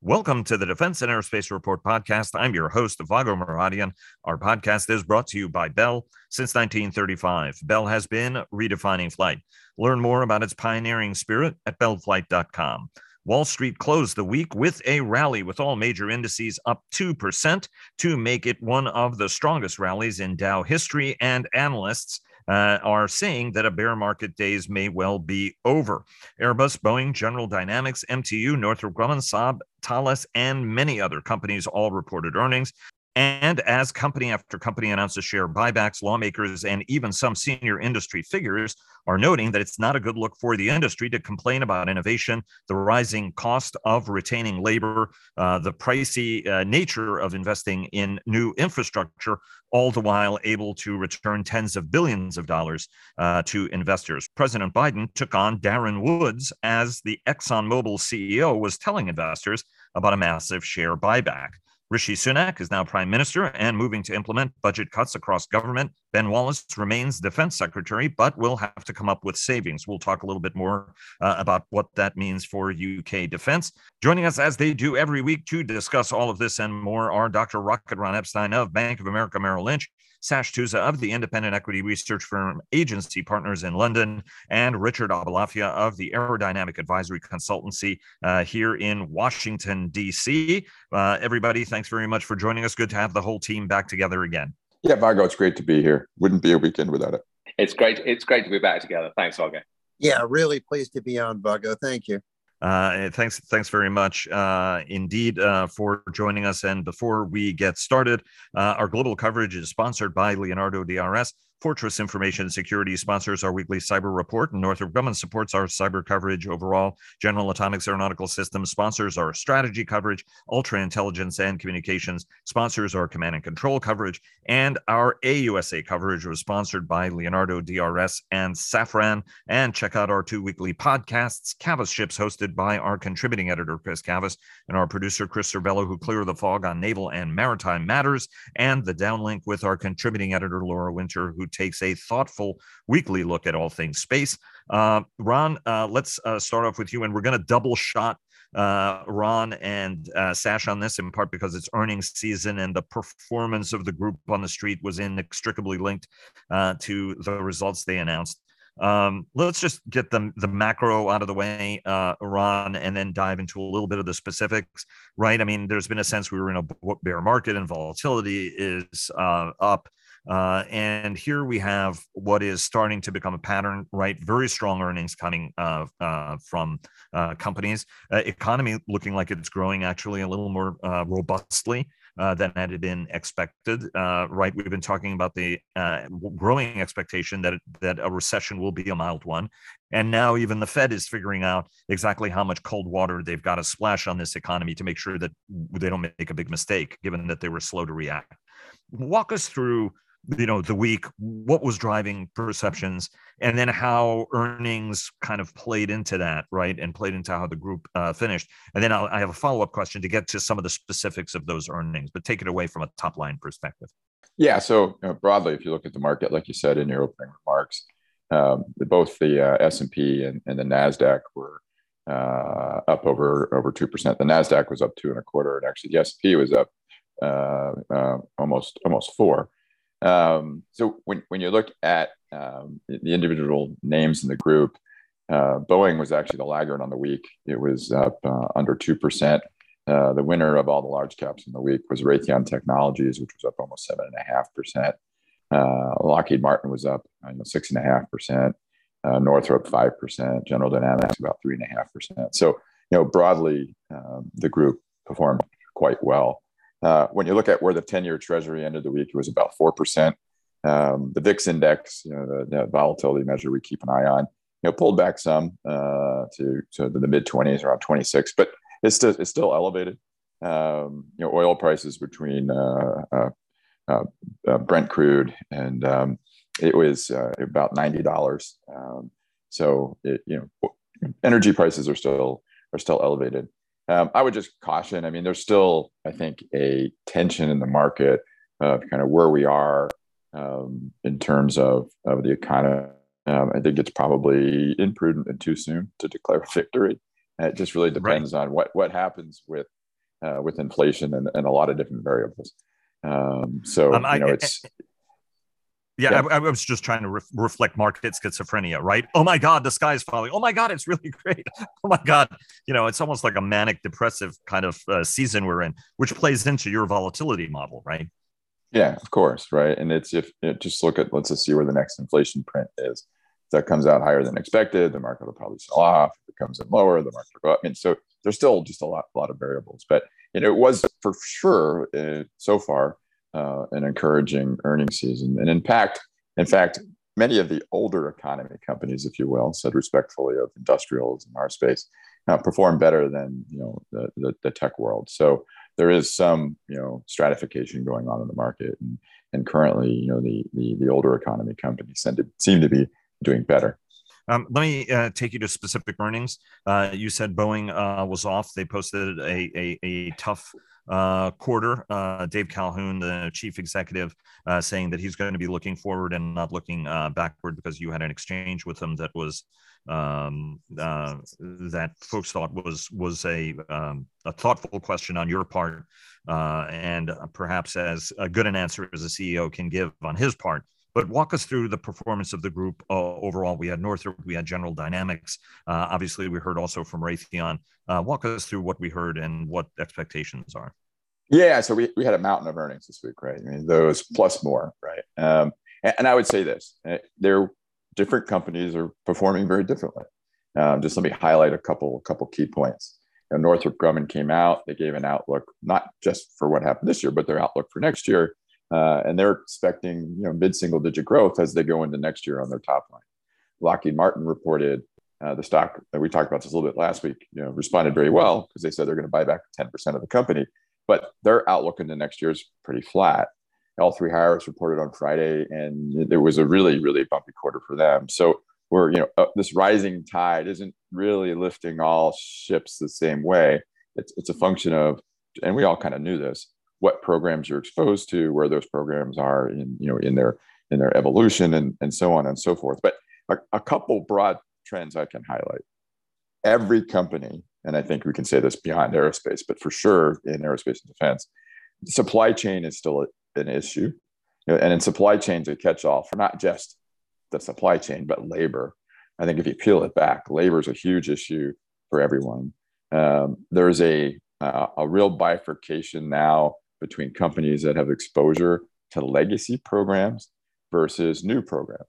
Welcome to the Defense and Aerospace Report podcast. I'm your host, Vago Muradian. Our podcast is brought to you by Bell since 1935. Bell has been redefining flight. Learn more about its pioneering spirit at bellflight.com. Wall Street closed the week with a rally, with all major indices up 2% to make it one of the strongest rallies in Dow history, and analysts uh, are saying that a bear market days may well be over. Airbus, Boeing, General Dynamics, MTU, Northrop Grumman, Saab, Thales, and many other companies all reported earnings. And as company after company announces share buybacks, lawmakers and even some senior industry figures are noting that it's not a good look for the industry to complain about innovation, the rising cost of retaining labor, uh, the pricey uh, nature of investing in new infrastructure, all the while able to return tens of billions of dollars uh, to investors. President Biden took on Darren Woods as the ExxonMobil CEO was telling investors about a massive share buyback. Rishi Sunak is now prime minister and moving to implement budget cuts across government. Ben Wallace remains defense secretary, but will have to come up with savings. We'll talk a little bit more uh, about what that means for UK defense. Joining us as they do every week to discuss all of this and more are Dr. Rocket Ron Epstein of Bank of America Merrill Lynch Sash Tusa of the independent equity research firm Agency Partners in London, and Richard Aboulafia of the Aerodynamic Advisory Consultancy uh, here in Washington, D.C. Uh, everybody, thanks very much for joining us. Good to have the whole team back together again. Yeah, Vago, it's great to be here. Wouldn't be a weekend without it. It's great. It's great to be back together. Thanks, Vago. Yeah, really pleased to be on, Vago. Thank you. Uh, thanks, thanks very much uh, indeed uh, for joining us. And before we get started, uh, our global coverage is sponsored by Leonardo DRS. Fortress Information Security sponsors our weekly cyber report, and Northrop Grumman supports our cyber coverage overall. General Atomics Aeronautical Systems sponsors our strategy coverage. Ultra Intelligence and Communications sponsors our command and control coverage. And our AUSA coverage was sponsored by Leonardo DRS and Safran. And check out our two weekly podcasts, Cavas Ships, hosted by our contributing editor, Chris Cavas, and our producer, Chris Cervello, who clear the fog on naval and maritime matters, and the downlink with our contributing editor, Laura Winter, who takes a thoughtful weekly look at all things space. Uh, Ron, uh, let's uh, start off with you, and we're going to double shot uh, Ron and uh, Sash on this in part because it's earnings season and the performance of the group on the street was inextricably linked uh, to the results they announced. Um, let's just get the the macro out of the way, uh, Ron, and then dive into a little bit of the specifics. Right? I mean, there's been a sense we were in a bear market and volatility is uh, up. Uh, and here we have what is starting to become a pattern, right? Very strong earnings coming uh, uh, from uh, companies. Uh, economy looking like it's growing actually a little more uh, robustly than had been expected, right? We've been talking about the growing expectation that that a recession will be a mild one, and now even the Fed is figuring out exactly how much cold water they've got to splash on this economy to make sure that they don't make a big mistake, given that they were slow to react. Walk us through you know the week what was driving perceptions and then how earnings kind of played into that right and played into how the group uh, finished. And then I'll, i have a follow-up question to get to some of the specifics of those earnings but take it away from a top line perspective. Yeah so you know, broadly if you look at the market like you said in your opening remarks um, both the uh, s&p and, and, the nasdaq were uh, up over over 2% the nasdaq was up two and a quarter and actually the s&p was up uh, uh, almost almost four um, so when, when you look at um, the individual names in the group, uh, Boeing was actually the laggard on the week. It was up uh, under 2%. Uh, the winner of all the large caps in the week was Raytheon Technologies, which was up almost 7.5%. Uh, Lockheed Martin was up you know, 6.5%. Uh, Northrop 5%. General Dynamics about 3.5%. So, you know, broadly, um, the group performed quite well. Uh, when you look at where the 10 year treasury ended the week, it was about 4%. Um, the VIX index, you know, the, the, volatility measure we keep an eye on, you know, pulled back some uh, to, to the mid 20s, around 26, but it's still, it's still elevated. Um, you know, oil prices between uh, uh, uh, Brent crude and um, it was about $90. Um, so, it, you know, energy prices are still are still elevated. Um, I would just caution. I mean, there's still, I think, a tension in the market of kind of where we are um, in terms of, of the economy. Um, I think it's probably imprudent and too soon to declare victory. And it just really depends right. on what what happens with uh, with inflation and, and a lot of different variables. Um, so um, you know, I, it's yeah, yeah. I, I, was just trying to re- reflect market schizophrenia, right? Oh my God, the sky's falling. Oh my God, it's really great. Oh my God, you know, it's almost like a manic depressive kind of uh, season we're in, which plays into your volatility model, right? Yeah, of course, right. And it's if you know, just look at let's just see where the next inflation print is. If that comes out higher than expected, the market will probably sell off. If it comes in lower, the market will go up. I mean, so there's still just a lot, a lot of variables. But you know, it was for sure uh, so far uh, an encouraging earnings season. And in fact, in fact, many of the older economy companies, if you will, said respectfully of industrials in our space, uh, perform better than you know the, the, the tech world. So there is some you know stratification going on in the market, and, and currently you know the, the the older economy companies seem to seem to be doing better. Um, let me uh, take you to specific earnings. Uh, you said Boeing uh, was off. They posted a, a, a tough uh, quarter. Uh, Dave Calhoun, the chief executive, uh, saying that he's going to be looking forward and not looking backward because you had an exchange with him that was um, that folks thought was was a um, a thoughtful question on your part, and perhaps as good an answer as a CEO can give on his part. But walk us through the performance of the group uh, overall. We had Northrop, we had General Dynamics. Uh, obviously, we heard also from Raytheon. Uh, walk us through what we heard and what expectations are. Yeah, so we, we had a mountain of earnings this week, right? I mean, those plus more, right? Um, and, and, I would say this: eh, they're different companies are performing very differently. Um, just let me highlight a couple couple key points. You know, Northrop Grumman came out; they gave an outlook not just for what happened this year, but their outlook for next year uh, and they're expecting you know mid-single digit growth as they go into next year on their top line. Lockheed Martin reported uh, the stock that we talked about this a little bit last week. You know, responded very well because they said they're going to buy back 10% of the company, but their outlook into next year is pretty flat. L3Harris reported on Friday, and it was a really really bumpy quarter for them. So we're you know uh, this rising tide isn't really lifting all ships the same way. It's it's a function of, and we all kind of knew this what programs you're exposed to, where those programs are in, you know, in their in their evolution and, and so on and so forth. But a, a couple broad trends I can highlight. Every company, and I think we can say this beyond aerospace, but for sure in aerospace and defense, supply chain is still an issue. And in supply chains, a catch-all for not just the supply chain, but labor. I think if you peel it back, labor is a huge issue for everyone. Um, there's a uh, a real bifurcation now between companies that have exposure to legacy programs versus new programs.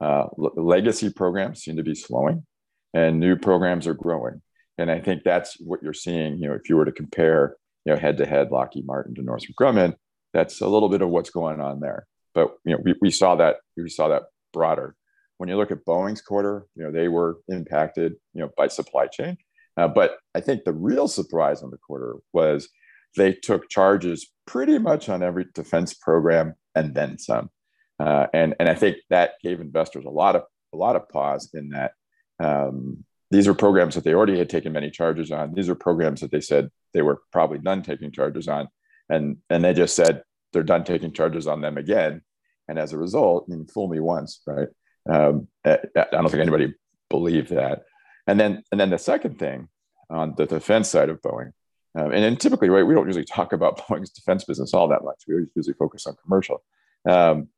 Uh, legacy programs seem to be slowing, and new programs are growing. And I think that's what you're seeing. You know, if you were to compare, you know, head to head Lockheed Martin to Northrop Grumman, that's a little bit of what's going on there. But you know, we, we saw that we saw that broader. When you look at Boeing's quarter, you know, they were impacted, you know, by supply chain. Uh, but I think the real surprise on the quarter was they took charges pretty much on every defense program and then some. Uh, and and I think that gave investors a lot of a lot of pause in that um, these are programs that they already had taken many charges on. These are programs that they said they were probably done taking charges on, and and they just said they're done taking charges on them again. And as a result, I mean, fool me once, right? Um, I, I don't think anybody believed that. And then and then the second thing on the defense side of Boeing um, and then typically, right, we don't usually talk about Boeing's defense business all that much. We usually focus on commercial. Um,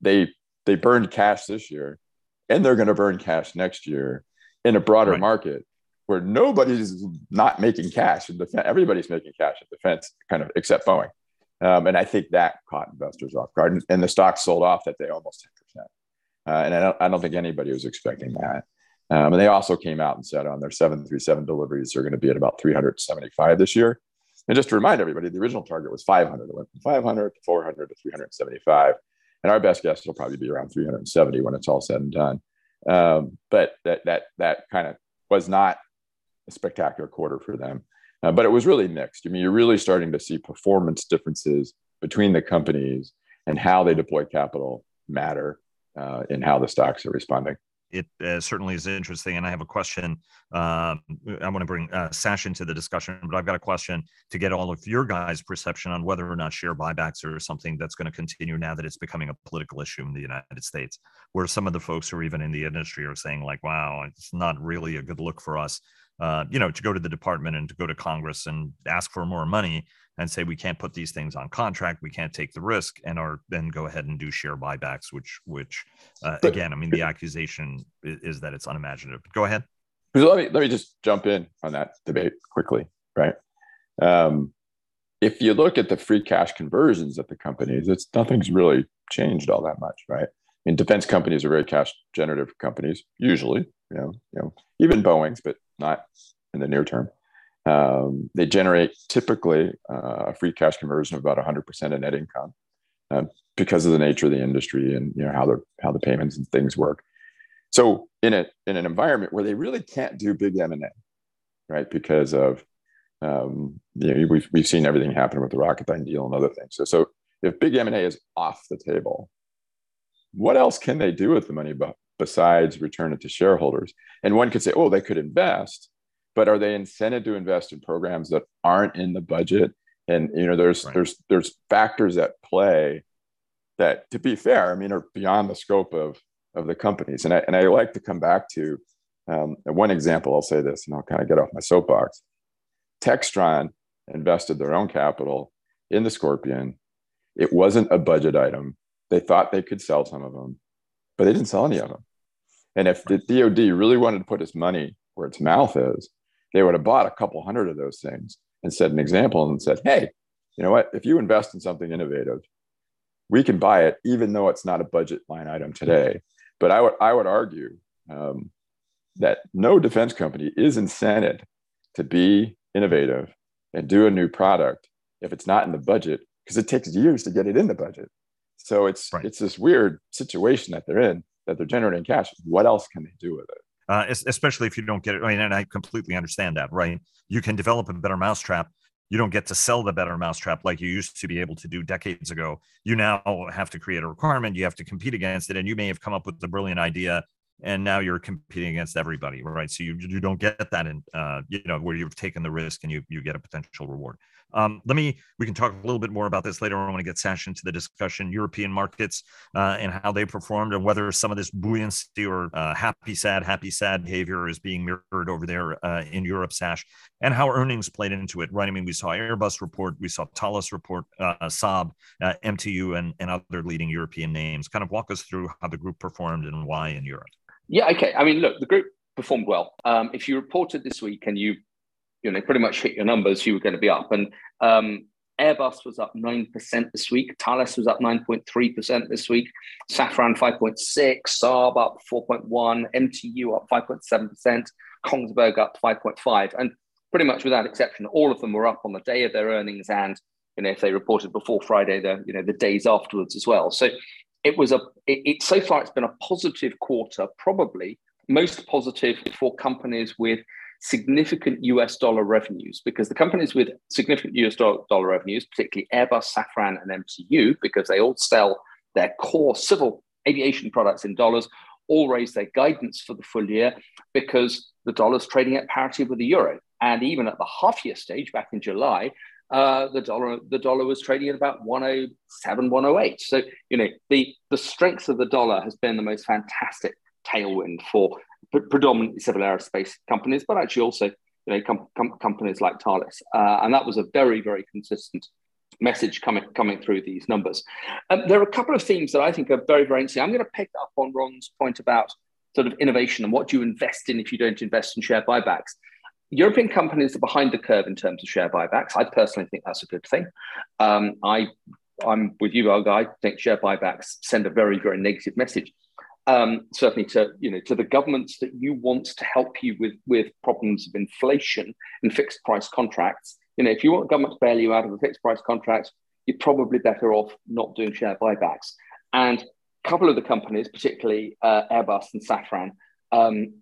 they they burned cash this year, and they're going to burn cash next year in a broader right. market where nobody's not making cash in defense. Everybody's making cash in defense, kind of except Boeing. Um, and I think that caught investors off guard, and, and the stock sold off that day almost ten percent. Uh, and I don't, I don't think anybody was expecting that. Um, and they also came out and said on their 737 deliveries, they're going to be at about 375 this year. And just to remind everybody, the original target was 500. It went from 500 to 400 to 375. And our best guess will probably be around 370 when it's all said and done. Um, but that that that kind of was not a spectacular quarter for them. Uh, but it was really mixed. I mean, you're really starting to see performance differences between the companies and how they deploy capital matter uh, in how the stocks are responding it uh, certainly is interesting. And I have a question. Um, I want to bring uh, Sash into the discussion, but I've got a question to get all of your guys' perception on whether or not share buybacks are something that's going to continue now that it's becoming a political issue in the United States, where some of the folks who are even in the industry are saying, like, wow, it's not really a good look for us. Uh, you know, to go to the department and to go to Congress and ask for more money and say we can't put these things on contract, we can't take the risk, and are then go ahead and do share buybacks, which which uh, but, again, I mean, the accusation is, is, that it's unimaginative. Go ahead. Let me let me just jump in on that debate quickly, right? Um, if you look at the free cash conversions at the companies, it's nothing's really changed all that much, right? I mean, defense companies are very cash generative companies, usually, you know, you know, even Boeing's, but not in the near term. Um, they generate typically uh, a free cash conversion of about 100% of net income um, because of the nature of the industry and you know how the how the payments and things work. So in a in an environment where they really can't do big M and A, right? Because of um, you know, we've we've seen everything happen with the Rocketdyne deal and other things. So so if big M and A is off the table, what else can they do with the money besides return it to shareholders? And one could say, oh, they could invest, but are they incented to invest in programs that aren't in the budget? And you know, there's right. there's there's factors at play that, to be fair, I mean, are beyond the scope of of the companies. And I and I like to come back to um, one example. I'll say this, and I'll kind of get off my soapbox. Textron invested their own capital in the Scorpion. It wasn't a budget item. They thought they could sell some of them, but they didn't sell any of them. And if the DoD really wanted to put its money where its mouth is, they would have bought a couple hundred of those things and set an example and said, hey, you know what? If you invest in something innovative, we can buy it, even though it's not a budget line item today. But I would I would argue um, that no defense company is incented to be innovative and do a new product if it's not in the budget because it takes years to get it in the budget. So it's right. it's this weird situation that they're in that they're generating cash. What else can they do with it? Uh, especially if you don't get it. I mean, and I completely understand that, right? You can develop a better mousetrap. You don't get to sell the better mousetrap like you used to be able to do decades ago. You now have to create a requirement. You have to compete against it, and you may have come up with a brilliant idea and now you're competing against everybody right so you, you don't get that in uh, you know where you've taken the risk and you you get a potential reward um, let me we can talk a little bit more about this later i want to get sash into the discussion european markets uh, and how they performed and whether some of this buoyancy or uh, happy sad happy sad behavior is being mirrored over there uh, in europe sash and how earnings played into it right i mean we saw airbus report we saw thales report uh, saab uh, mtu and, and other leading european names kind of walk us through how the group performed and why in europe yeah, okay. I mean, look, the group performed well. Um, if you reported this week and you, you know, pretty much hit your numbers, you were going to be up. And um, Airbus was up 9% this week. Thales was up 9.3% this week. Safran 5.6, Saab up 4.1, MTU up 5.7%, Kongsberg up 5.5. And pretty much without exception, all of them were up on the day of their earnings and you know, if they reported before Friday, the you know the days afterwards as well. So it was a it, it, so far it's been a positive quarter probably most positive for companies with significant US dollar revenues because the companies with significant US dollar revenues particularly Airbus Safran and MTU because they all sell their core civil aviation products in dollars all raised their guidance for the full year because the dollar's trading at parity with the euro. And even at the half year stage back in July uh, the dollar the dollar was trading at about 107 108 so you know the the strength of the dollar has been the most fantastic tailwind for predominantly civil aerospace companies but actually also you know com- com- companies like Thales uh, and that was a very very consistent message coming coming through these numbers um, there are a couple of themes that I think are very very interesting I'm going to pick up on Ron's point about sort of innovation and what do you invest in if you don't invest in share buybacks European companies are behind the curve in terms of share buybacks. I personally think that's a good thing. Um, I, I'm with you, Olga. I think share buybacks send a very, very negative message. Um, certainly to you know to the governments that you want to help you with with problems of inflation and fixed price contracts. You know, if you want government to bail you out of a fixed price contract, you're probably better off not doing share buybacks. And a couple of the companies, particularly uh, Airbus and Safran, um,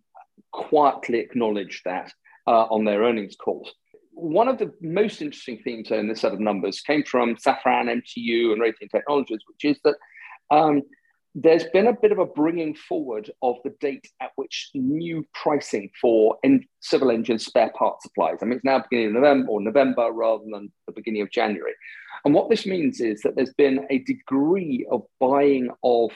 quietly acknowledged that uh, on their earnings calls. One of the most interesting themes in this set of numbers came from Safran, MTU, and Raytheon Technologies, which is that um, there's been a bit of a bringing forward of the date at which new pricing for civil engine spare part supplies. I mean, it's now beginning of November or November rather than the beginning of January. And what this means is that there's been a degree of buying of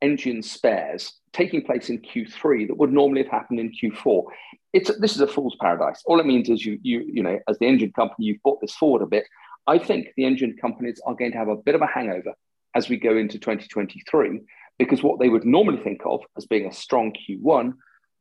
engine spares taking place in Q3 that would normally have happened in Q4. It's this is a fool's paradise. All it means is you you you know as the engine company you've bought this forward a bit. I think the engine companies are going to have a bit of a hangover as we go into 2023 because what they would normally think of as being a strong Q1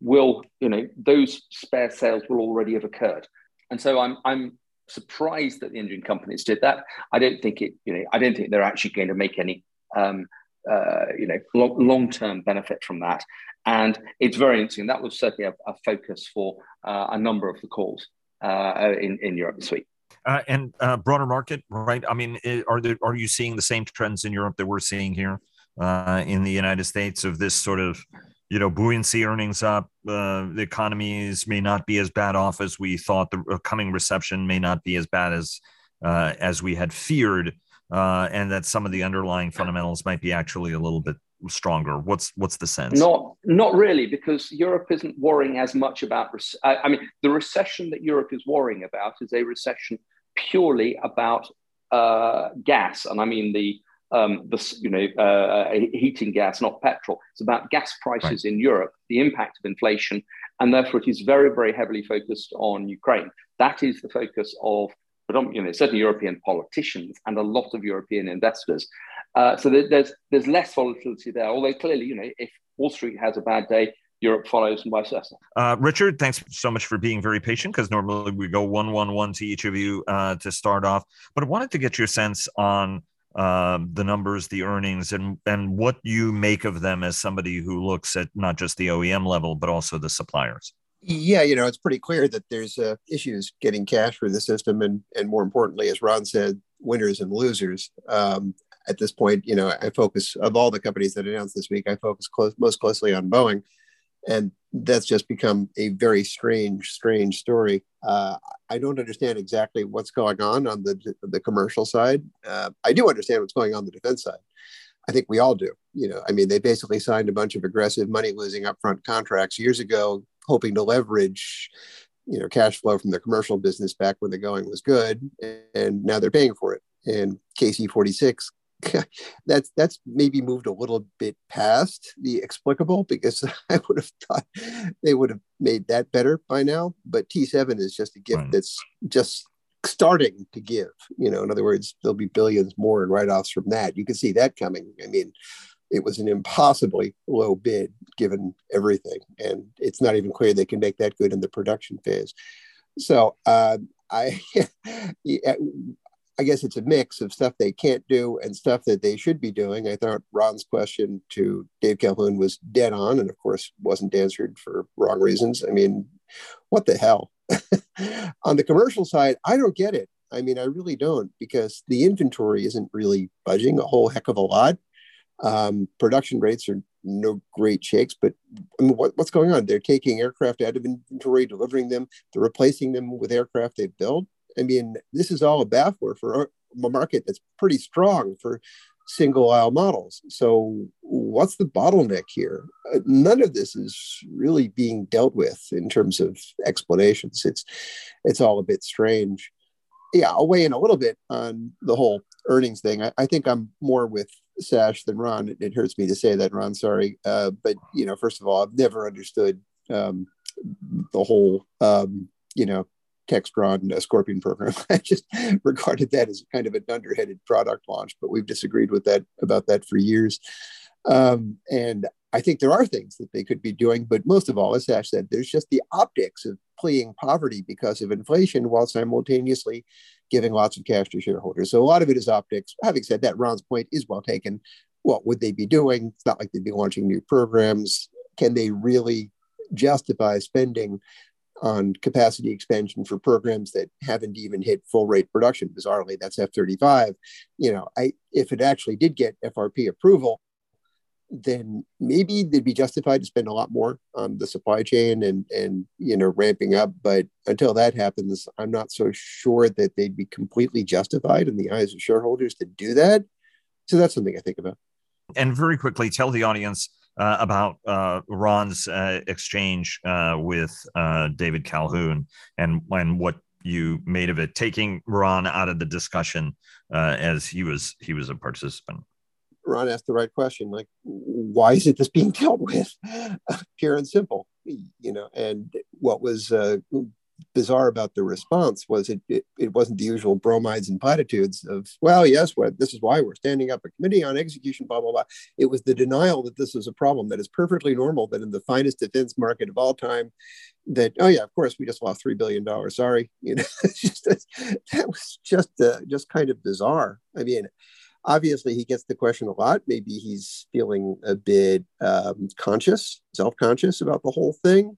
will you know those spare sales will already have occurred. And so I'm I'm surprised that the engine companies did that. I don't think it you know I don't think they're actually going to make any um, uh, you know, long term benefit from that. And it's very interesting. That was certainly a, a focus for uh, a number of the calls uh, in, in Europe this week. Uh, and uh, broader market, right? I mean, are there, are you seeing the same trends in Europe that we're seeing here uh, in the United States of this sort of, you know, buoyancy, earnings up, the economies may not be as bad off as we thought. The coming reception may not be as bad as as we had feared uh, and that some of the underlying fundamentals might be actually a little bit stronger. What's what's the sense? Not not really, because Europe isn't worrying as much about. I, I mean, the recession that Europe is worrying about is a recession purely about uh, gas, and I mean the um, the you know uh, heating gas, not petrol. It's about gas prices right. in Europe, the impact of inflation, and therefore it is very very heavily focused on Ukraine. That is the focus of predominantly, you know, certainly European politicians and a lot of European investors. Uh, so there's there's less volatility there. Although clearly, you know, if Wall Street has a bad day, Europe follows and vice versa. Uh, Richard, thanks so much for being very patient because normally we go one, one, one to each of you uh, to start off. But I wanted to get your sense on uh, the numbers, the earnings, and and what you make of them as somebody who looks at not just the OEM level but also the suppliers. Yeah, you know, it's pretty clear that there's uh, issues getting cash for the system, and and more importantly, as Ron said, winners and losers. Um, at this point, you know, I focus of all the companies that announced this week, I focus close, most closely on Boeing, and that's just become a very strange, strange story. Uh, I don't understand exactly what's going on on the the commercial side. Uh, I do understand what's going on the defense side. I think we all do. You know, I mean, they basically signed a bunch of aggressive money losing upfront contracts years ago hoping to leverage you know cash flow from the commercial business back when the going was good and now they're paying for it and kc46 that's that's maybe moved a little bit past the explicable because i would have thought they would have made that better by now but t7 is just a gift right. that's just starting to give you know in other words there'll be billions more in write-offs from that you can see that coming i mean it was an impossibly low bid given everything. And it's not even clear they can make that good in the production phase. So uh, I, I guess it's a mix of stuff they can't do and stuff that they should be doing. I thought Ron's question to Dave Calhoun was dead on, and of course wasn't answered for wrong reasons. I mean, what the hell? on the commercial side, I don't get it. I mean, I really don't because the inventory isn't really budging a whole heck of a lot. Um, production rates are no great shakes, but I mean, what, what's going on? They're taking aircraft out of inventory, delivering them, they're replacing them with aircraft they've built. I mean, this is all a baffler for a market that's pretty strong for single aisle models. So, what's the bottleneck here? Uh, none of this is really being dealt with in terms of explanations. It's it's all a bit strange. Yeah, I'll weigh in a little bit on the whole earnings thing. I, I think I'm more with Sash than Ron. It, it, hurts me to say that, Ron. Sorry, uh, but you know, first of all, I've never understood um, the whole um, you know Textron uh, Scorpion program. I just regarded that as kind of a dunderheaded product launch, but we've disagreed with that about that for years. Um, and I think there are things that they could be doing, but most of all, as Sash said, there's just the optics of fleeing poverty because of inflation while simultaneously giving lots of cash to shareholders. So a lot of it is optics. Having said that, Ron's point is well taken. What would they be doing? It's not like they'd be launching new programs. Can they really justify spending on capacity expansion for programs that haven't even hit full rate production? Bizarrely, that's F 35. You know, I, if it actually did get FRP approval, then maybe they'd be justified to spend a lot more on the supply chain and and you know ramping up but until that happens i'm not so sure that they'd be completely justified in the eyes of shareholders to do that so that's something i think about and very quickly tell the audience uh, about uh, Ron's uh, exchange uh, with uh, David Calhoun and and what you made of it, taking Ron out of the discussion uh, as he was he was a participant. Ron asked the right question. Like, why isn't this being dealt with? Pure and simple, you know. And what was bizarre about the response was it, it, it wasn't the usual bromides and platitudes of well yes what this is why we're standing up a committee on execution blah blah blah. It was the denial that this was a problem that is perfectly normal that in the finest defense market of all time that oh yeah of course we just lost three billion dollars. Sorry. You know just, that was just uh, just kind of bizarre. I mean obviously he gets the question a lot. Maybe he's feeling a bit um, conscious self-conscious about the whole thing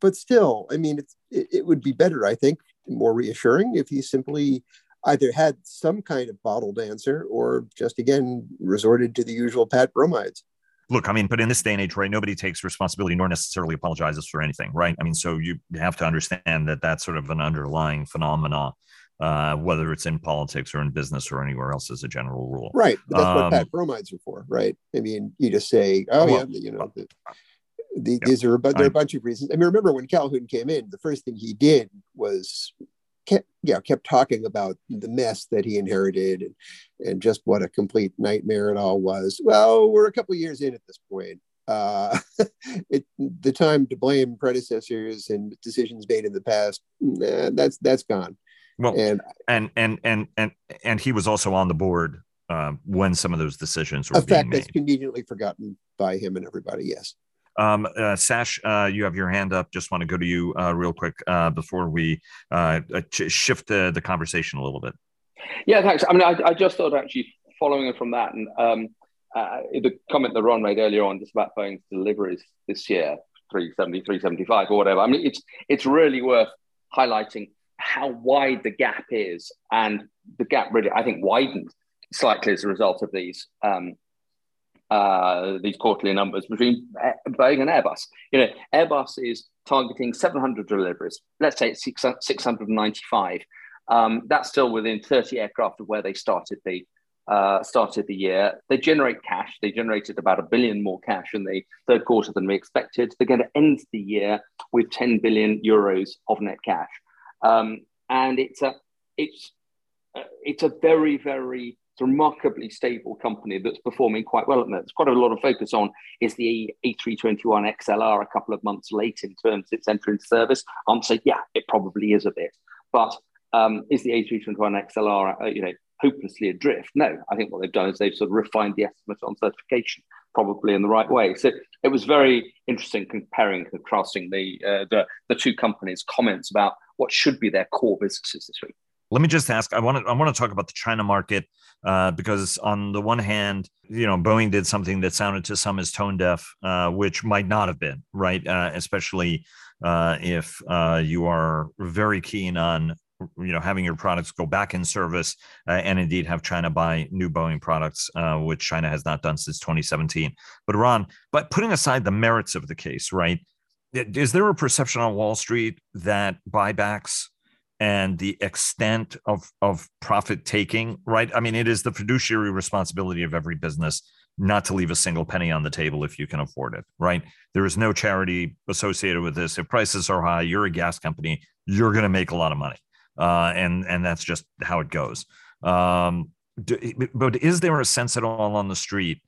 but still, I mean, it's, it, it would be better, I think, more reassuring if he simply either had some kind of bottled answer or just again resorted to the usual pat bromides. Look i mean but in this day and age right nobody takes responsibility nor necessarily apologizes for anything right? I mean so you have to understand that that's sort of an underlying phenomena uh, whether it's in politics or in business or anywhere else as a general rule. Right but that's um, what pat bromides are for right? I mean you just say oh well, yeah you know the, the, yep. These are but there are a bunch of reasons. I mean, remember when Calhoun came in, the first thing he did was kept yeah kept talking about the mess that he inherited and and just what a complete nightmare it all was. Well, we're a couple years in at this point. Uh, it, the time to blame predecessors and decisions made in the past nah, that's that's gone. Well, and and and and and and he was also on the board uh, when some of those decisions were a fact that's conveniently forgotten by him and everybody. Yes. Um, uh, Sash, uh, you have your hand up. Just want to go to you uh, real quick uh, before we uh, uh, shift the, the conversation a little bit. Yeah, thanks. I mean, I, I just thought actually following it from that and um, the comment that Ron made earlier on just about Boeing's deliveries this year, 370, 375 or whatever. I mean, it's it's really worth highlighting how wide the gap is, and the gap really, I think, widened slightly as a result of these um, uh, these quarterly numbers between Boeing and Airbus. You know, Airbus is targeting 700 deliveries. Let's say it's 695. Um, that's still within 30 aircraft of where they started the uh, started the year. They generate cash. They generated about a billion more cash in the third quarter than we expected. They're going to end the year with 10 billion euros of net cash, um, and it's a it's uh, it's a very very remarkably stable company that's performing quite well at the moment. There's quite a lot of focus on is the A321 XLR a couple of months late in terms of its entry into service. Answer, yeah, it probably is a bit. But um, is the A321 XLR, uh, you know, hopelessly adrift? No, I think what they've done is they've sort of refined the estimate on certification probably in the right way. So it was very interesting comparing, contrasting the, uh, the, the two companies' comments about what should be their core businesses this week. Let me just ask. I want to. I want to talk about the China market uh, because, on the one hand, you know, Boeing did something that sounded to some as tone deaf, uh, which might not have been right, uh, especially uh, if uh, you are very keen on you know having your products go back in service uh, and indeed have China buy new Boeing products, which China has not done since 2017. But Ron, but putting aside the merits of the case, right? Is there a perception on Wall Street that buybacks and the extent of of profit taking right? I mean it is the fiduciary responsibility of every business not to leave a single penny on the table if you can afford it right? There is no charity associated with this. If prices are high you're a gas company you're going to make a lot of money. Uh, and and that's just how it goes. Um, do, but is there a sense at all on the street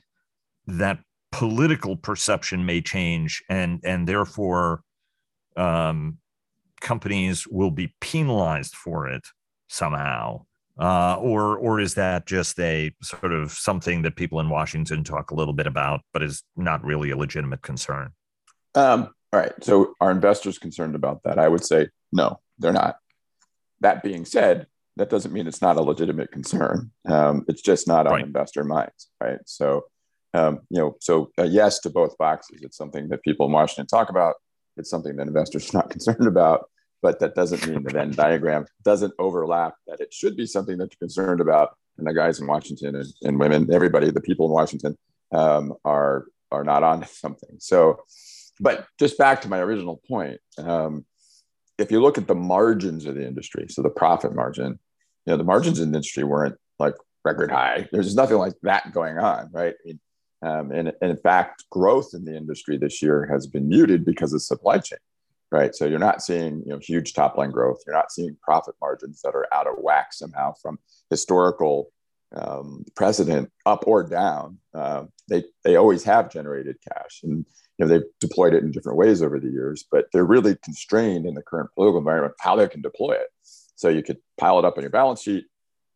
that political perception may change and and therefore um, companies will be penalized for it somehow? Uh, or or is that just a sort of something that people in Washington talk a little bit about, but is not really a legitimate concern? Um, all right. So are investors concerned about that? I would say no, they're not. That being said, that doesn't mean it's not a legitimate concern. Um, it's just not on right. investor minds, right? So, um, you know, so yes to both boxes. It's something that people in Washington talk about. It's something that investors are not concerned about but that doesn't mean the Venn diagram doesn't overlap, that it should be something that you're concerned about. And the guys in Washington and, and women, everybody, the people in Washington um, are, are not on something. So, but just back to my original point, um, if you look at the margins of the industry, so the profit margin, you know, the margins in the industry weren't like record high. There's nothing like that going on, right? Um, and, and, in fact, growth in the industry this year has been muted because of supply chain right? So you're not seeing you know huge top line growth. You're not seeing profit margins that are out of whack somehow from historical um, president, up or down, uh, they they always have generated cash, and you know they've deployed it in different ways over the years. But they're really constrained in the current political environment how they can deploy it. So you could pile it up on your balance sheet.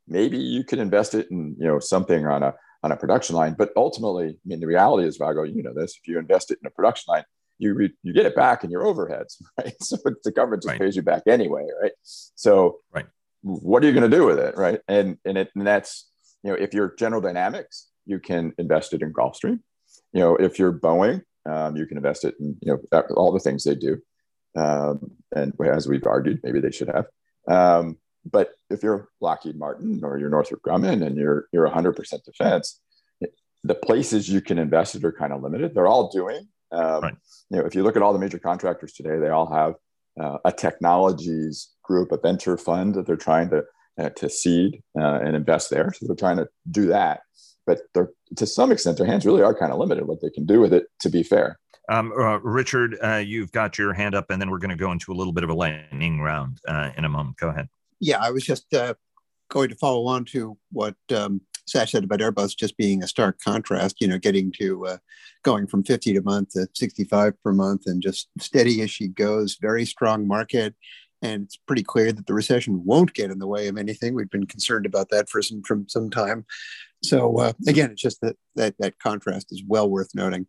Maybe you could invest it in you know something on a on a production line. But ultimately, I mean, the reality is, Vago, you know this: if you invest it in a production line, you you get it back in your overheads, right? So the government just right. pays you back anyway, right? So right. what are you going to do with it, right? And and it and that's you know if you're General Dynamics, you can invest it in Gulfstream. You know if you're Boeing, um, you can invest it in you know all the things they do. Um, and as we've argued, maybe they should have. Um, but if you're Lockheed Martin or you're Northrop Grumman and you're you're 100% defense, the places you can invest it are kind of limited. They're all doing. Um, right. You know, if you look at all the major contractors today, they all have uh, a technologies group, a venture fund that they're trying to uh, to seed uh, and invest there. So they're trying to do that, but they're to some extent their hands really are kind of limited what they can do with it. To be fair. Um, uh, Richard, uh, you've got your hand up, and then we're going to go into a little bit of a lightning round uh, in a moment. Go ahead. Yeah, I was just uh, going to follow on to what um, Sash said about Airbus just being a stark contrast, you know, getting to uh, going from 50 a month to 65 per month and just steady as she goes, very strong market. And it's pretty clear that the recession won't get in the way of anything. We've been concerned about that for some from some time. So uh, again, it's just that, that that contrast is well worth noting.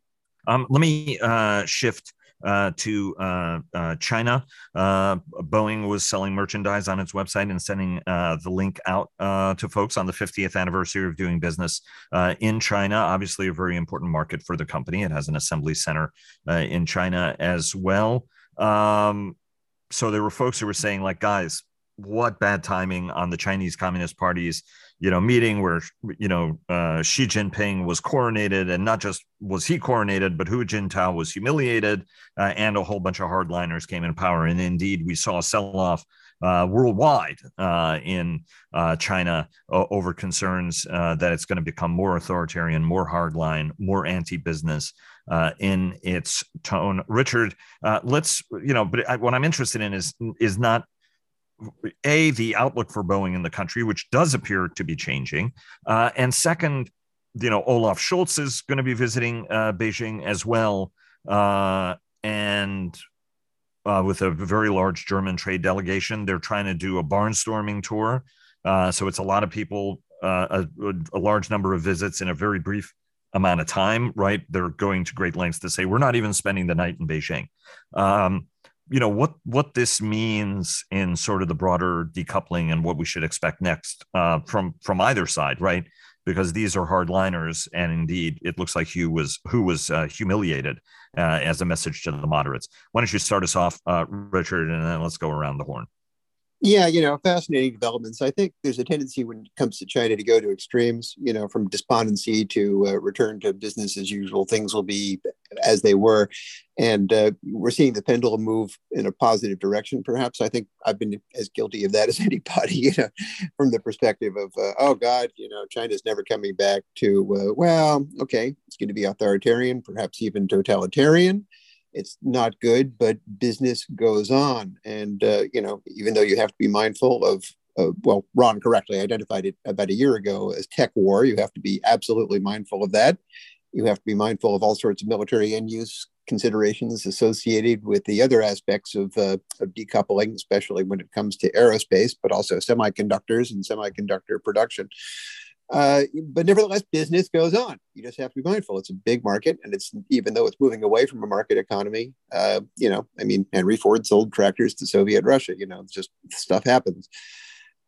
Um, let me uh, shift uh, to uh, uh, China. Uh, Boeing was selling merchandise on its website and sending uh, the link out to folks on the 50th anniversary of doing business in China. Obviously, a very important market for the company. It has an assembly center in China as well. Um, so there were folks who were saying, like, guys, what bad timing on the Chinese Communist Party's you know meeting where you know uh, Xi Jinping was coronated, and not just was he coronated, but Hu Jintao was humiliated, uh, and a whole bunch of hardliners came in power. And indeed, we saw a sell-off uh, worldwide uh, in uh, China over concerns uh, that it's going to become more authoritarian, more hardline, more anti-business. Uh, in its tone. Richard, uh, let's you know, but I, what I'm interested in is is not a the outlook for Boeing in the country, which does appear to be changing, uh, and second, you know, Olaf Scholz is going to be visiting uh, Beijing as well, uh, and uh, with a very large German trade delegation, they're trying to do a barnstorming tour. Uh, so it's a lot of people, uh, a, a large number of visits in a very brief amount of time. Right? They're going to great lengths to say we're not even spending the night in Beijing. Um, you know what what this means in sort of the broader decoupling and what we should expect next uh, from from either side, right? Because these are hardliners, and indeed, it looks like Hu was who was uh, humiliated uh, as a message to the moderates. Why don't you start us off, uh, Richard, and then let's go around the horn. Yeah, you know, fascinating developments. I think there's a tendency when it comes to China to go to extremes, you know, from despondency to uh, return to business as usual. Things will be as they were. And uh, we're seeing the pendulum move in a positive direction, perhaps. I think I've been as guilty of that as anybody, you know, from the perspective of, uh, oh God, you know, China's never coming back to, uh, well, okay, it's going to be authoritarian, perhaps even totalitarian it's not good, but business goes on. And, uh, you know, even though you have to be mindful of, uh, well, Ron correctly identified it about a year ago as tech war, you have to be absolutely mindful of that. You have to be mindful of all sorts of military end use considerations associated with the other aspects of, uh, of decoupling, especially when it comes to aerospace, but also semiconductors and semiconductor production. Uh, but nevertheless, business goes on. You just have to be mindful. It's a big market, and it's even though it's moving away from a market economy. Uh, you know, I mean, Henry Ford sold tractors to Soviet Russia. You know, just stuff happens.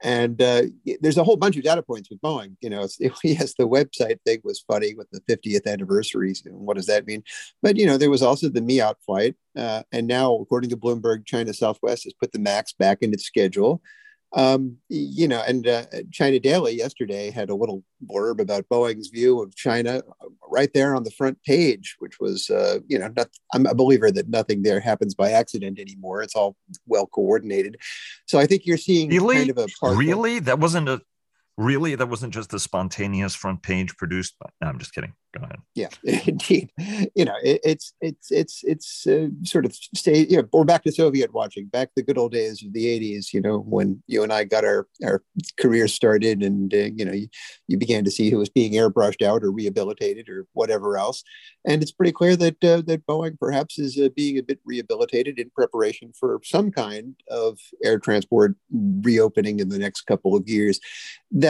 And uh, there's a whole bunch of data points with Boeing. You know, it, yes, the website thing was funny with the 50th anniversary. What does that mean? But you know, there was also the MEAT flight, uh, and now, according to Bloomberg, China Southwest has put the Max back in its schedule um, you know, and uh, China Daily yesterday had a little blurb about Boeing's view of China uh, right there on the front page, which was, uh, you know, not, I'm a believer that nothing there happens by accident anymore. It's all well coordinated. So I think you're seeing really? kind of a really that wasn't a Really, that wasn't just a spontaneous front page produced. By, no, I'm just kidding. Go ahead. Yeah, indeed. You know, it, it's it's it's it's uh, sort of stay. You know, we're back to Soviet watching, back the good old days of the '80s. You know, when you and I got our our careers started, and uh, you know, you, you began to see who was being airbrushed out or rehabilitated or whatever else. And it's pretty clear that uh, that Boeing perhaps is uh, being a bit rehabilitated in preparation for some kind of air transport reopening in the next couple of years.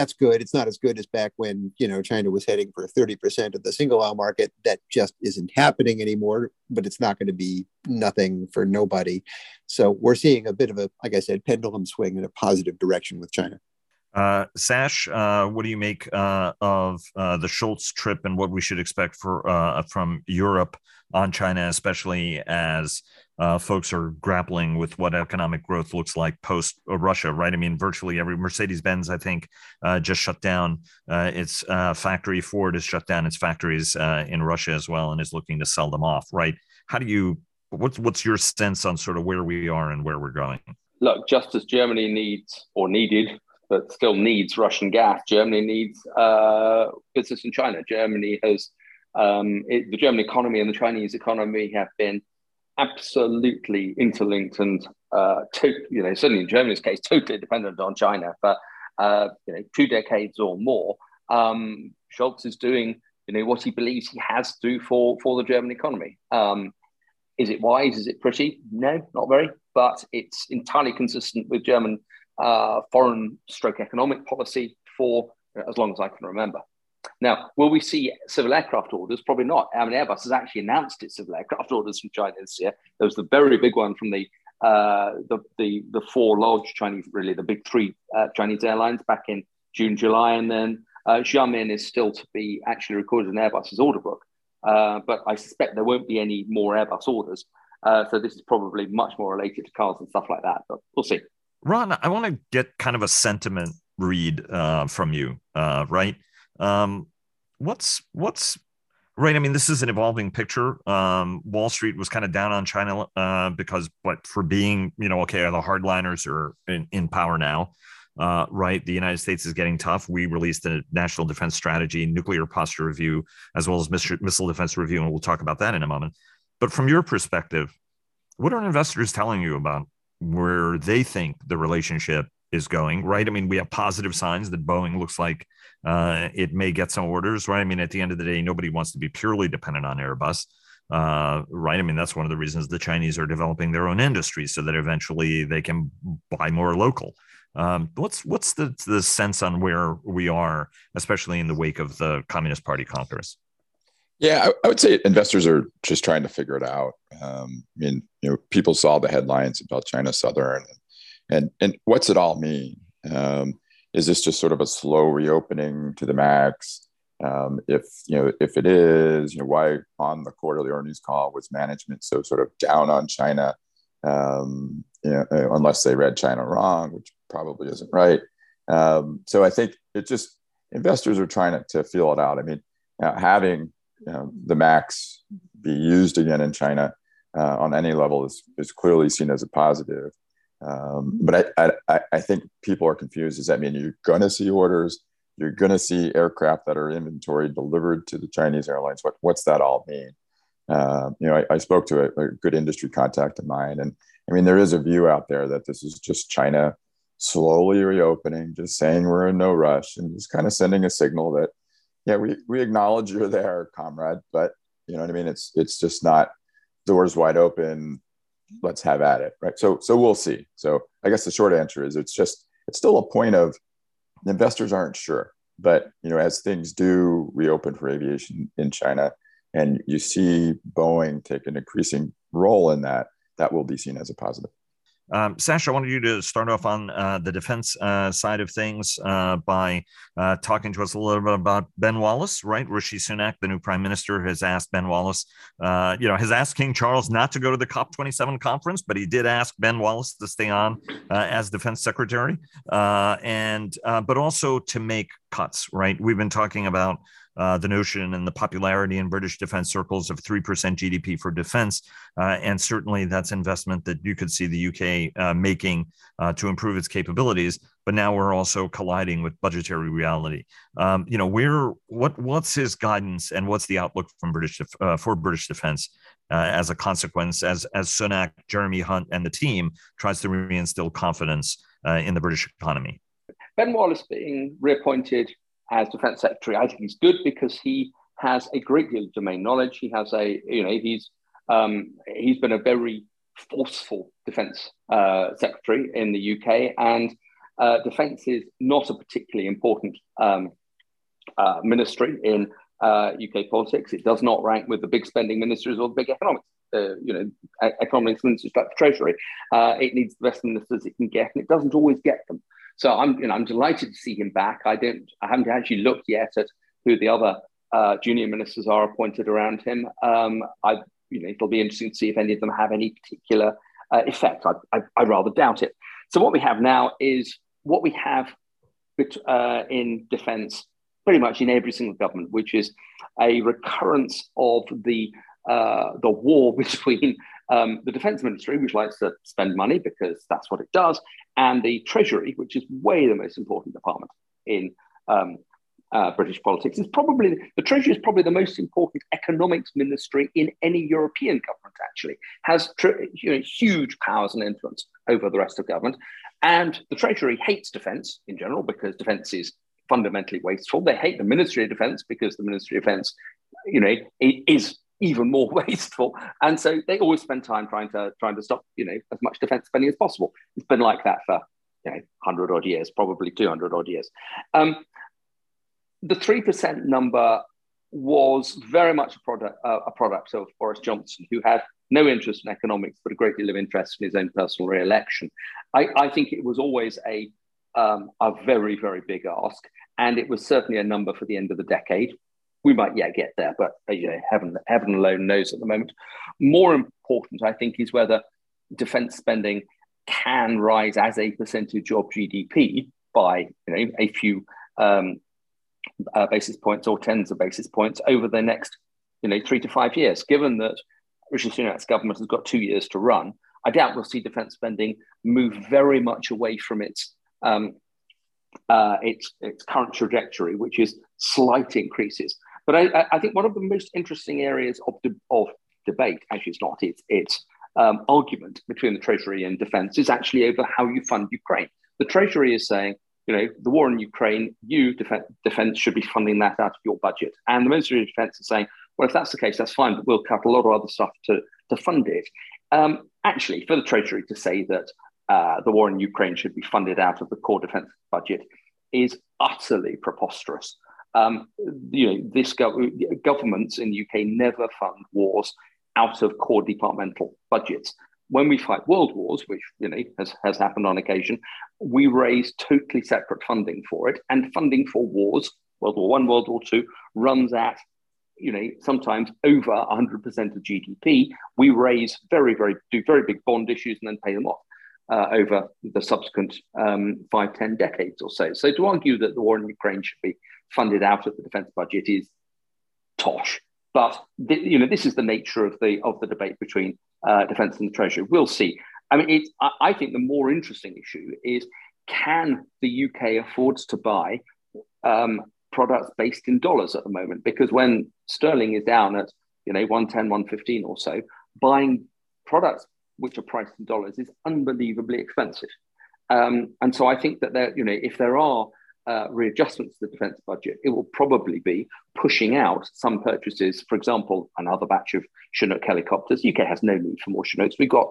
That's good. It's not as good as back when you know China was heading for 30% of the single aisle market. That just isn't happening anymore. But it's not going to be nothing for nobody. So we're seeing a bit of a, like I said, pendulum swing in a positive direction with China. Uh, Sash, uh, what do you make uh, of uh, the Scholz trip and what we should expect for uh, from Europe on China, especially as uh, folks are grappling with what economic growth looks like post Russia, right? I mean, virtually every Mercedes Benz, I think, just shut down its factory. Ford has shut down its factories in Russia as well and is looking to sell them off, right? How do you? What's what's your sense on sort of where we are and where we're going? Look, just as Germany needs or needed but still needs Russian gas. Germany needs uh, business in China. Germany has um, it, the German economy and the Chinese economy have been absolutely interlinked and uh, to, you know certainly in Germany's case totally dependent on China for uh, you know two decades or more. Um, Scholz is doing you know what he believes he has to do for for the German economy. Um, is it wise? Is it pretty? No, not very. But it's entirely consistent with German uh, foreign stroke economic policy for as long as I can remember. Now, will we see civil aircraft orders? Probably not. I mean, Airbus has actually announced its civil aircraft orders from China this year. There was the very big one from the uh, the, the the four large Chinese, really the big three uh, Chinese airlines back in June, July, and then uh, Xiamen is still to be actually recorded in Airbus's order book. Uh, but I suspect there won't be any more Airbus orders. Uh, so this is probably much more related to cars and stuff like that. But we'll see. Ron, I want to get kind of a sentiment read uh, from you, uh, right? Um, what's what's right? I mean, this is an evolving picture. Um, Wall Street was kind of down on China uh, because, but for being, you know, okay, the hardliners are in, in power now. Uh, right, the United States is getting tough. We released a national defense strategy, nuclear posture review, as well as missile defense review, and we'll talk about that in a moment. But from your perspective, what are investors telling you about where they think the relationship is going, right? I mean, we have positive signs that Boeing looks like uh, it may get some orders, right? I mean, at the end of the day, nobody wants to be purely dependent on Airbus, uh, right? I mean, that's one of the reasons the Chinese are developing their own industry so that eventually they can buy more local. Um, what's what's the the sense on where we are, especially in the wake of the Communist Party Congress? Yeah, I, I, would say investors are just trying to figure it out. Um, I mean, you know, people saw the headlines about China Southern, and and, and what's it all mean? Um, is this just sort of a slow reopening to the max? Um, if you know, if it is, you know, why on the quarterly earnings call was management so sort of down on China? Um, you know, uh, unless they read China wrong, which probably isn't right. Um, so I think it just investors are trying to, to feel it out. I mean, having know, the max be used again in China uh, on any level is, is clearly seen as a positive. Um, but I, I, I think people are confused. Does that mean you're going to see orders? You're going to see aircraft that are inventory delivered to the Chinese airlines. What, what's that all mean? Uh, you know, I, I spoke to a, a, good industry contact of mine, and I mean, there is a view out there that this is just China slowly reopening, just saying we're in no rush, and just kind of sending a signal that yeah, we, we acknowledge you're there, comrade, but you know what I mean? It's, it's just not doors wide open. Let's have at it. Right. So, so we'll see. So I guess the short answer is it's just, it's still a point of investors aren't sure, but you know, as things do reopen for aviation in China and you see Boeing take an increasing role in that, that will be seen as a positive. Um, Sasha, I wanted you to start off on uh, the defense uh, side of things uh, by uh, talking to us a little bit about Ben Wallace, right? Rishi Sunak, the new prime minister, has asked Ben Wallace, uh, you know, has asked King Charles not to go to the COP27 conference, but he did ask Ben Wallace to stay on uh, as defense secretary, and but also to make cuts, right? We've been talking about uh, the notion and the popularity in British defense circles of 3% GDP for defense. Uh, and certainly that's investment that you could see the UK uh, making uh, to improve its capabilities. But now we're also colliding with budgetary reality. Um, you know, where what what's his guidance and what's the outlook from British uh, for British defense as a consequence as as Sunak, Jeremy Hunt, and the team tries to reinstill confidence in the British economy? Ben Wallace being reappointed as Defence Secretary, I think he's good because he has a great deal of domain knowledge. He has a, you know, he's um, he's been a very forceful Defence uh, Secretary in the UK, and uh, Defence is not a particularly important um, uh, ministry in UK uh, politics. It does not rank with the big spending ministries or the big economics. Uh, you know, economics ministers like the Treasury. Uh, it needs the best ministers it can get, and it doesn't always get them. So I'm, you know, I'm delighted to see him back. I don't, I haven't actually looked yet at who the other uh, junior ministers are appointed around him. Um, I, you know, it'll be interesting to see if any of them have any particular uh, effect. I, I, I, rather doubt it. So what we have now is what we have uh, in defence, pretty much in every single government, which is a recurrence of the uh, the war between um, the defense ministry, which likes to spend money because that's what it does, and the treasury, which is way the most important department in um, uh, British politics, is probably the treasury is probably the most important economics ministry in any European government. Actually, has you know, huge powers and influence over the rest of government, and the treasury hates defence in general because defence is fundamentally wasteful. They hate the Ministry of Defence because the Ministry of Defence, you know, is even more wasteful. And so they always spend time trying to trying to stop, you know, as much defense spending as possible. It's been like that for you know, 100 odd years, probably 200 odd years. Um, the 3% number was very much a product, uh, a product of Boris Johnson, who had no interest in economics, but a great deal of interest in his own personal re-election. I, I think it was always a, um, a very, very big ask. And it was certainly a number for the end of the decade we might yet get there, but uh, you know, heaven, heaven alone knows at the moment. More important, I think, is whether defence spending can rise as a percentage of GDP by you know a few um, uh, basis points or tens of basis points over the next you know three to five years. Given that Rishi Sunak's government has got two years to run, I doubt we'll see defence spending move very much away from its um, uh, its its current trajectory, which is slight increases. But I, I think one of the most interesting areas of, de- of debate, actually, it's not, it's, it's um, argument between the Treasury and Defense is actually over how you fund Ukraine. The Treasury is saying, you know, the war in Ukraine, you, def- Defense, should be funding that out of your budget. And the Ministry of Defense is saying, well, if that's the case, that's fine, but we'll cut a lot of other stuff to, to fund it. Um, actually, for the Treasury to say that uh, the war in Ukraine should be funded out of the core defense budget is utterly preposterous. Um, you know, this go- governments in the UK never fund wars out of core departmental budgets. When we fight world wars, which you know has, has happened on occasion, we raise totally separate funding for it, and funding for wars, World War One, World War Two, runs at you know sometimes over 100% of GDP. We raise very very do very big bond issues and then pay them off. Uh, over the subsequent um, five, ten decades or so. So to argue that the war in Ukraine should be funded out of the defence budget is tosh. But you know, this is the nature of the of the debate between uh, defence and the treasury. We'll see. I mean, it, I, I think the more interesting issue is can the UK afford to buy um, products based in dollars at the moment? Because when sterling is down at you know 110, 115 or so, buying products which are priced in dollars is unbelievably expensive. Um, and so I think that there, you know, if there are uh, readjustments to the defence budget, it will probably be pushing out some purchases. For example, another batch of Chinook helicopters. UK has no need for more Chinooks. We've got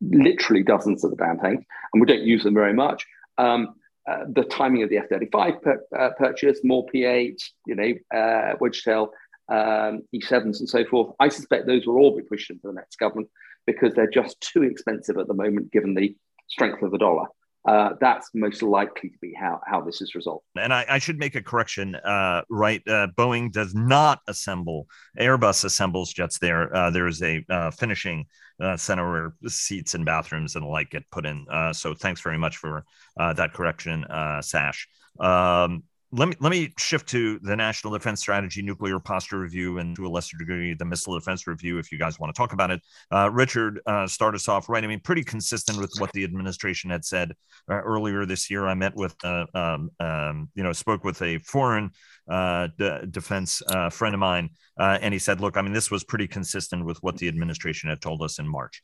literally dozens of the damn things, and we don't use them very much. Um, uh, the timing of the F-35 per, uh, purchase, more P-8, you know, uh, Wedgetail, um, E-7s, and so forth. I suspect those will all be pushed into the next government because they're just too expensive at the moment, given the strength of the dollar uh, that's most likely to be how, how this is resolved. And I, I should make a correction, uh, right? Uh, Boeing does not assemble, Airbus assembles jets there. Uh, there is a uh, finishing uh, center where seats and bathrooms and the like get put in. so thanks very much for that correction, Sash. Um, let me let me shift to the National Defense Strategy Nuclear Posture Review and to a lesser degree the Missile Defense Review, if you guys want to talk about it. Uh, Richard, uh, start us off right. I mean, pretty consistent with what the administration had said uh, earlier this year. I met with, uh, um, um, you know, spoke with a foreign uh, d- defense uh, friend of mine, and he said, "Look, I mean, this was pretty consistent with what the administration had told us in March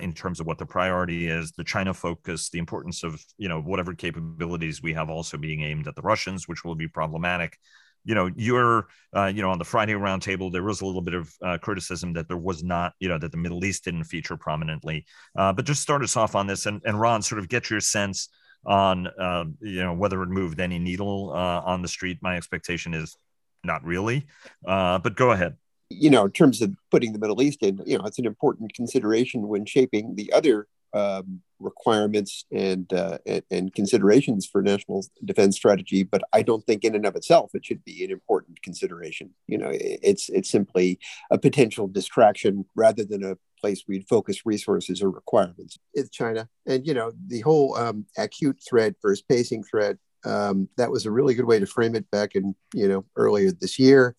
in terms of what the priority is, the China focus, the importance of you know whatever capabilities we have also being aimed at the Russians, which will be problematic. You know, you're, uh, you know, on the Friday roundtable, there was a little bit of uh, criticism that there was not, you know, that the Middle East didn't feature prominently. Uh, but just start us off on this, and, and Ron, sort of get your sense on, uh, you know, whether it moved any needle uh, on the street. My expectation is not really, uh, but go ahead you know, in terms of putting the Middle East in, you know, it's an important consideration when shaping the other um, requirements and, uh, and, and considerations for national defense strategy. But I don't think, in and of itself, it should be an important consideration. You know, it's it's simply a potential distraction rather than a place we'd focus resources or requirements. It's China, and you know, the whole um, acute threat versus pacing threat. Um, that was a really good way to frame it back in you know earlier this year.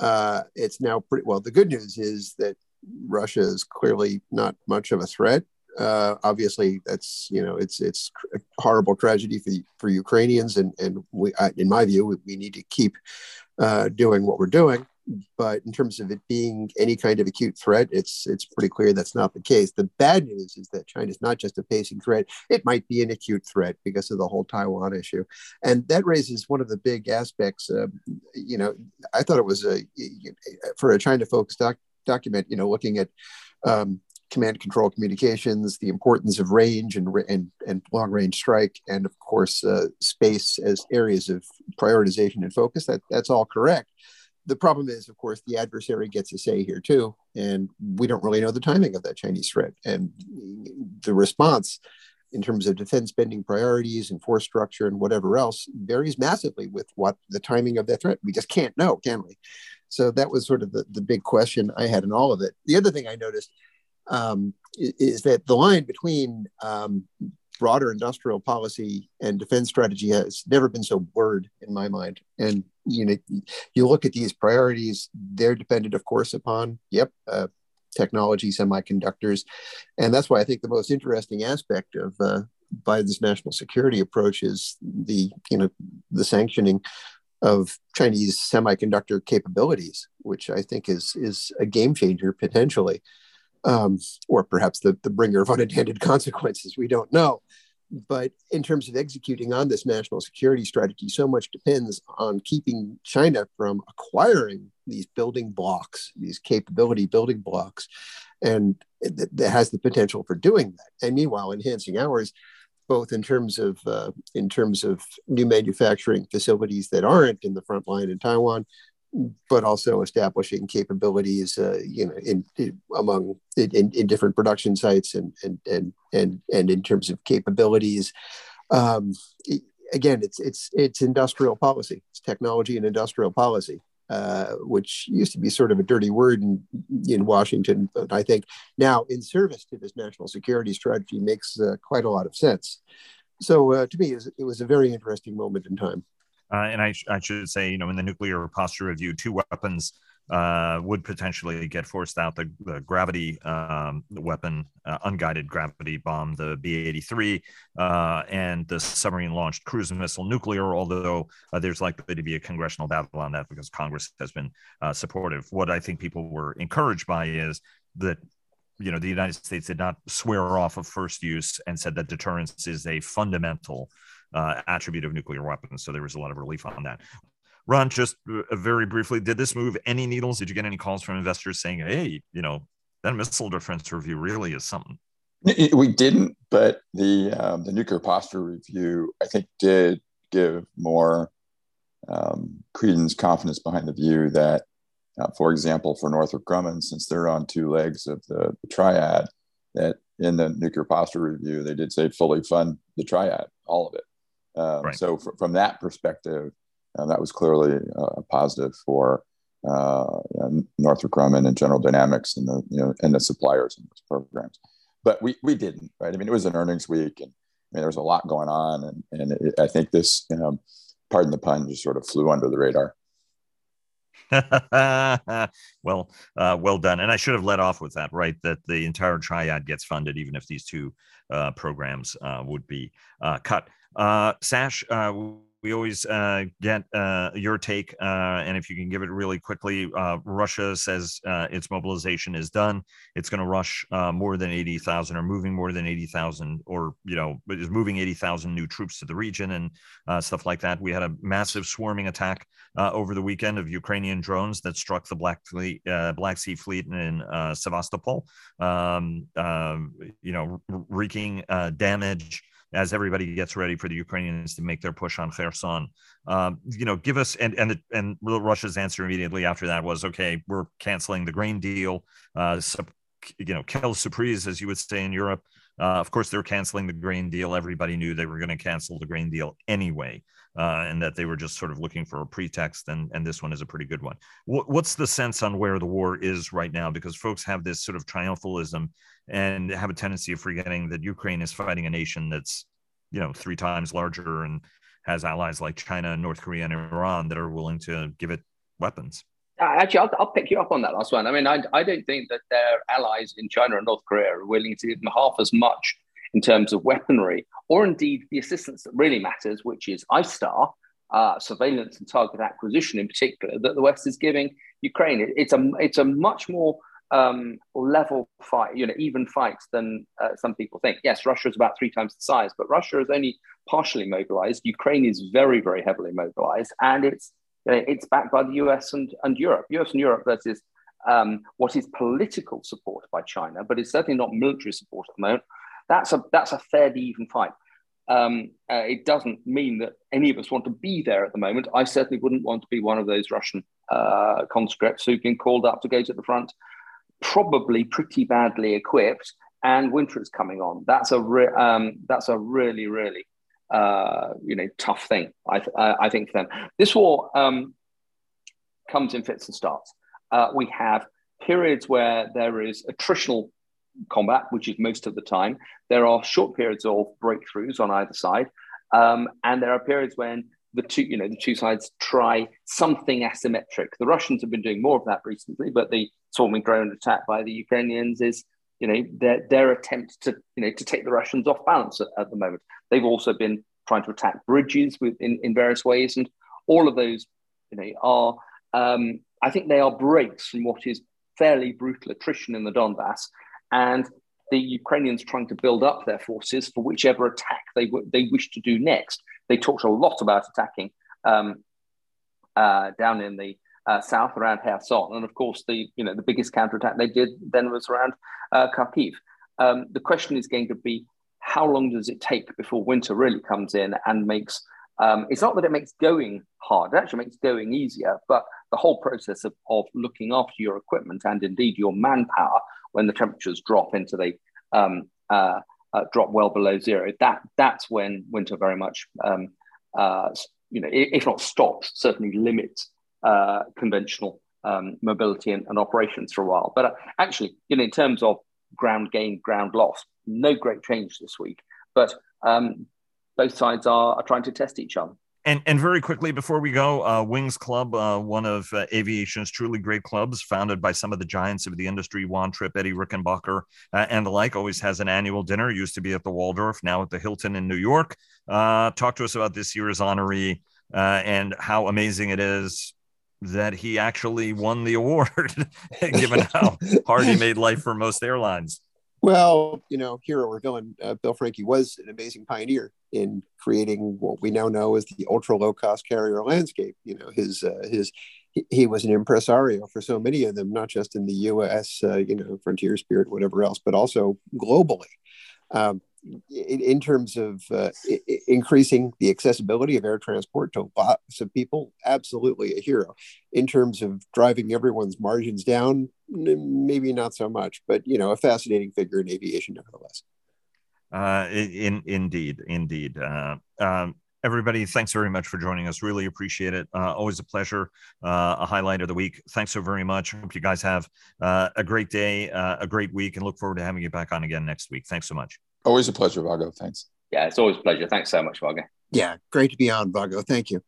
Uh, it's now pretty well. The good news is that Russia is clearly not much of a threat uh, obviously that's you know it's it's a horrible tragedy for for Ukrainians and and we I, in my view we, we need to keep uh, doing what we're doing. But in terms of it being any kind of acute threat it's it's pretty clear that's not the case. The bad news is that China's not just a pacing threat it might be an acute threat because of the whole Taiwan issue. And that raises one of the big aspects uh, you know I thought it was a for a China focused doc, document you know looking at um, command control communications, the importance of range and, and, and long range strike, and of course, uh, space as areas of prioritization and focus. That, that's all correct. The problem is, of course, the adversary gets a say here too, and we don't really know the timing of that Chinese threat. And the response in terms of defense spending priorities and force structure and whatever else varies massively with what the timing of that threat. We just can't know, can we? So that was sort of the, the big question I had in all of it. The other thing I noticed um, is that the line between um, broader industrial policy and defense strategy has never been so blurred in my mind. And you know, you look at these priorities; they're dependent, of course, upon yep, uh, technology, semiconductors, and that's why I think the most interesting aspect of uh, Biden's national security approach is the you know the sanctioning of Chinese semiconductor capabilities, which I think is is a game changer potentially um, or perhaps the, the bringer of unintended consequences. We don't know. But in terms of executing on this national security strategy, so much depends on keeping China from acquiring these building blocks, these capability building blocks, and that has the potential for doing that. And meanwhile, enhancing ours, both in terms of uh, in terms of new manufacturing facilities that aren't in the front line in Taiwan, but also establishing capabilities, uh, you know, in, in among in, in, different production sites and and and and and in terms of capabilities. Um, again, it's it's it's industrial policy. It's technology and industrial policy, uh, which used to be sort of a dirty word in in Washington, but I think now in service to this national security strategy makes uh, quite a lot of sense. So uh, to me, it was, it was a very interesting moment in time. Uh, and I, I, should say, you know, in the nuclear posture review, two weapons uh, would potentially get forced out the, the gravity um, weapon, uh, unguided gravity bomb, the B 83, uh, and the submarine launched cruise missile nuclear, although uh, there's likely to be a congressional battle on that because Congress has been uh, supportive. What I think people were encouraged by is that you know the united states did not swear off of first use and said that deterrence is a fundamental uh, attribute of nuclear weapons. So there was a lot of relief on that. Ron, just uh, very briefly, did this move any needles? Did you get any calls from investors saying, "Hey, you know, that missile defense review really is something"? We didn't, but the um, the nuclear posture review, I think, did give more um, credence, confidence behind the view that, uh, for example, for Northrop Grumman, since they're on two legs of the, the triad, that in the nuclear posture review, they did say fully fund the triad, all of it. Um, right. So fr- from that perspective, uh, that was clearly a positive for uh, know, Northrop Grumman and General Dynamics and the you know and the suppliers in those programs. But we we didn't right. I mean, it was an earnings week, and I mean, there was a lot going on, and and it, I think this you know, pardon the pun, just sort of flew under the radar. well, uh, well done. And I should have let off with that, right? That the entire triad gets funded, even if these two uh, programs uh, would be uh, cut. Uh, Sash, uh, we always uh, get uh, your take, uh, and if you can give it really quickly. Uh, Russia says uh, its mobilization is done. It's going to rush uh, more than eighty thousand, or moving more than eighty thousand, or you know, is moving eighty thousand new troops to the region and stuff like that. We had a massive swarming attack over the weekend of Ukrainian drones that struck the Black Fleet, Black Sea Fleet in Sevastopol. Um, you know, wreaking damage as everybody gets ready for the Ukrainians to make their push on Kherson. Um, you know, give us and and the, and Russia's answer immediately after that was okay, we're canceling the grain deal. Uh, you know, quelle surprise, as you would say in Europe. Uh, of course, they're canceling the grain deal. Everybody knew they were going to cancel the grain deal anyway, uh, and that they were just sort of looking for a pretext. And, and this one is a pretty good one. W- what's the sense on where the war is right now? Because folks have this sort of triumphalism and have a tendency of forgetting that Ukraine is fighting a nation that's, you know, three times larger and has allies like China, North Korea, and Iran that are willing to give it weapons. Uh, actually, I'll, I'll, pick you up on that last one. I mean, I, I don't think that their allies in China and North Korea are willing to give them half as much in terms of weaponry, or indeed the assistance that really matters, which is ISTAR, uh, surveillance and target acquisition in particular, that the West is giving Ukraine. It, it's a it's a much more um, level fight, you know, even fights than uh, some people think. Yes, Russia is about three times the size, but Russia is only partially mobilized. Ukraine is very, very heavily mobilized, and it's you know, it's backed by the US and, and Europe. US and Europe versus um, what is political support by China, but it's certainly not military support at the moment. That's a that's a fairly even fight. Um, uh, it doesn't mean that any of us want to be there at the moment. I certainly wouldn't want to be one of those Russian uh, conscripts who've been called up to go to the front probably pretty badly equipped, and winter is coming on. That's a re- um, that's a really really uh, you know tough thing. I th- I think for them. This war um, comes in fits and starts. Uh, we have periods where there is attritional combat, which is most of the time. There are short periods of breakthroughs on either side, um, and there are periods when the two, you know, the two sides try something asymmetric. The Russians have been doing more of that recently, but the swarming drone attack by the Ukrainians is, you know, their their attempt to, you know, to take the Russians off balance at, at the moment. They've also been trying to attack bridges with in, in various ways, and all of those, you know, are um, I think they are breaks from what is fairly brutal attrition in the Donbass, and the Ukrainians trying to build up their forces for whichever attack they w- they wish to do next. They talked a lot about attacking um, uh, down in the uh, south around Kherson, and of course the you know the biggest counterattack they did then was around uh, Kharkiv. Um, the question is going to be how long does it take before winter really comes in and makes um, it's not that it makes going hard; it actually makes going easier. But the whole process of, of looking after your equipment and indeed your manpower when the temperatures drop into the um, uh, uh, drop well below zero, that that's when winter very much, um, uh, you know, if not stops, certainly limits uh, conventional um, mobility and, and, operations for a while. But uh, actually, you know, in terms of ground gain, ground loss, no great change this week. But um, both sides are, are trying to test each other. And and very quickly before we go, uh, Wings Club, uh, one of uh, aviation's truly great clubs, founded by some of the giants of the industry, Juan Trippe, Eddie Rickenbacker, uh, and the like, always has an annual dinner. Used to be at the Waldorf, now at the Hilton in New York. Uh, talk to us about this year's honoree uh, and how amazing it is that he actually won the award, given how hard he made life for most airlines. Well, you know, here we're going. Uh, Bill Franke was an amazing pioneer in creating what we now know as the ultra low cost carrier landscape. You know, his uh, his he, he, was an impresario for so many of them, not just in the U.S. Uh, you know, Frontier Spirit, whatever else, but also globally. Um, in, in, terms of uh, I- increasing the accessibility of air transport to lots of people, absolutely a hero. In terms of driving everyone's margins down, maybe not so much, but you know, a fascinating figure in aviation, nevertheless. Uh, in indeed, indeed. Uh, um, everybody, thanks very much for joining us. Really appreciate it. Uh, always a pleasure. Uh, a highlight of the week. Thanks so very much. Hope you guys have uh, a great day, uh, a great week, and look forward to having you back on again next week. Thanks so much. Always a pleasure, Vago. Thanks. Yeah, it's always a pleasure. Thanks so much, Vago. Yeah, great to be on, Vago. Thank you.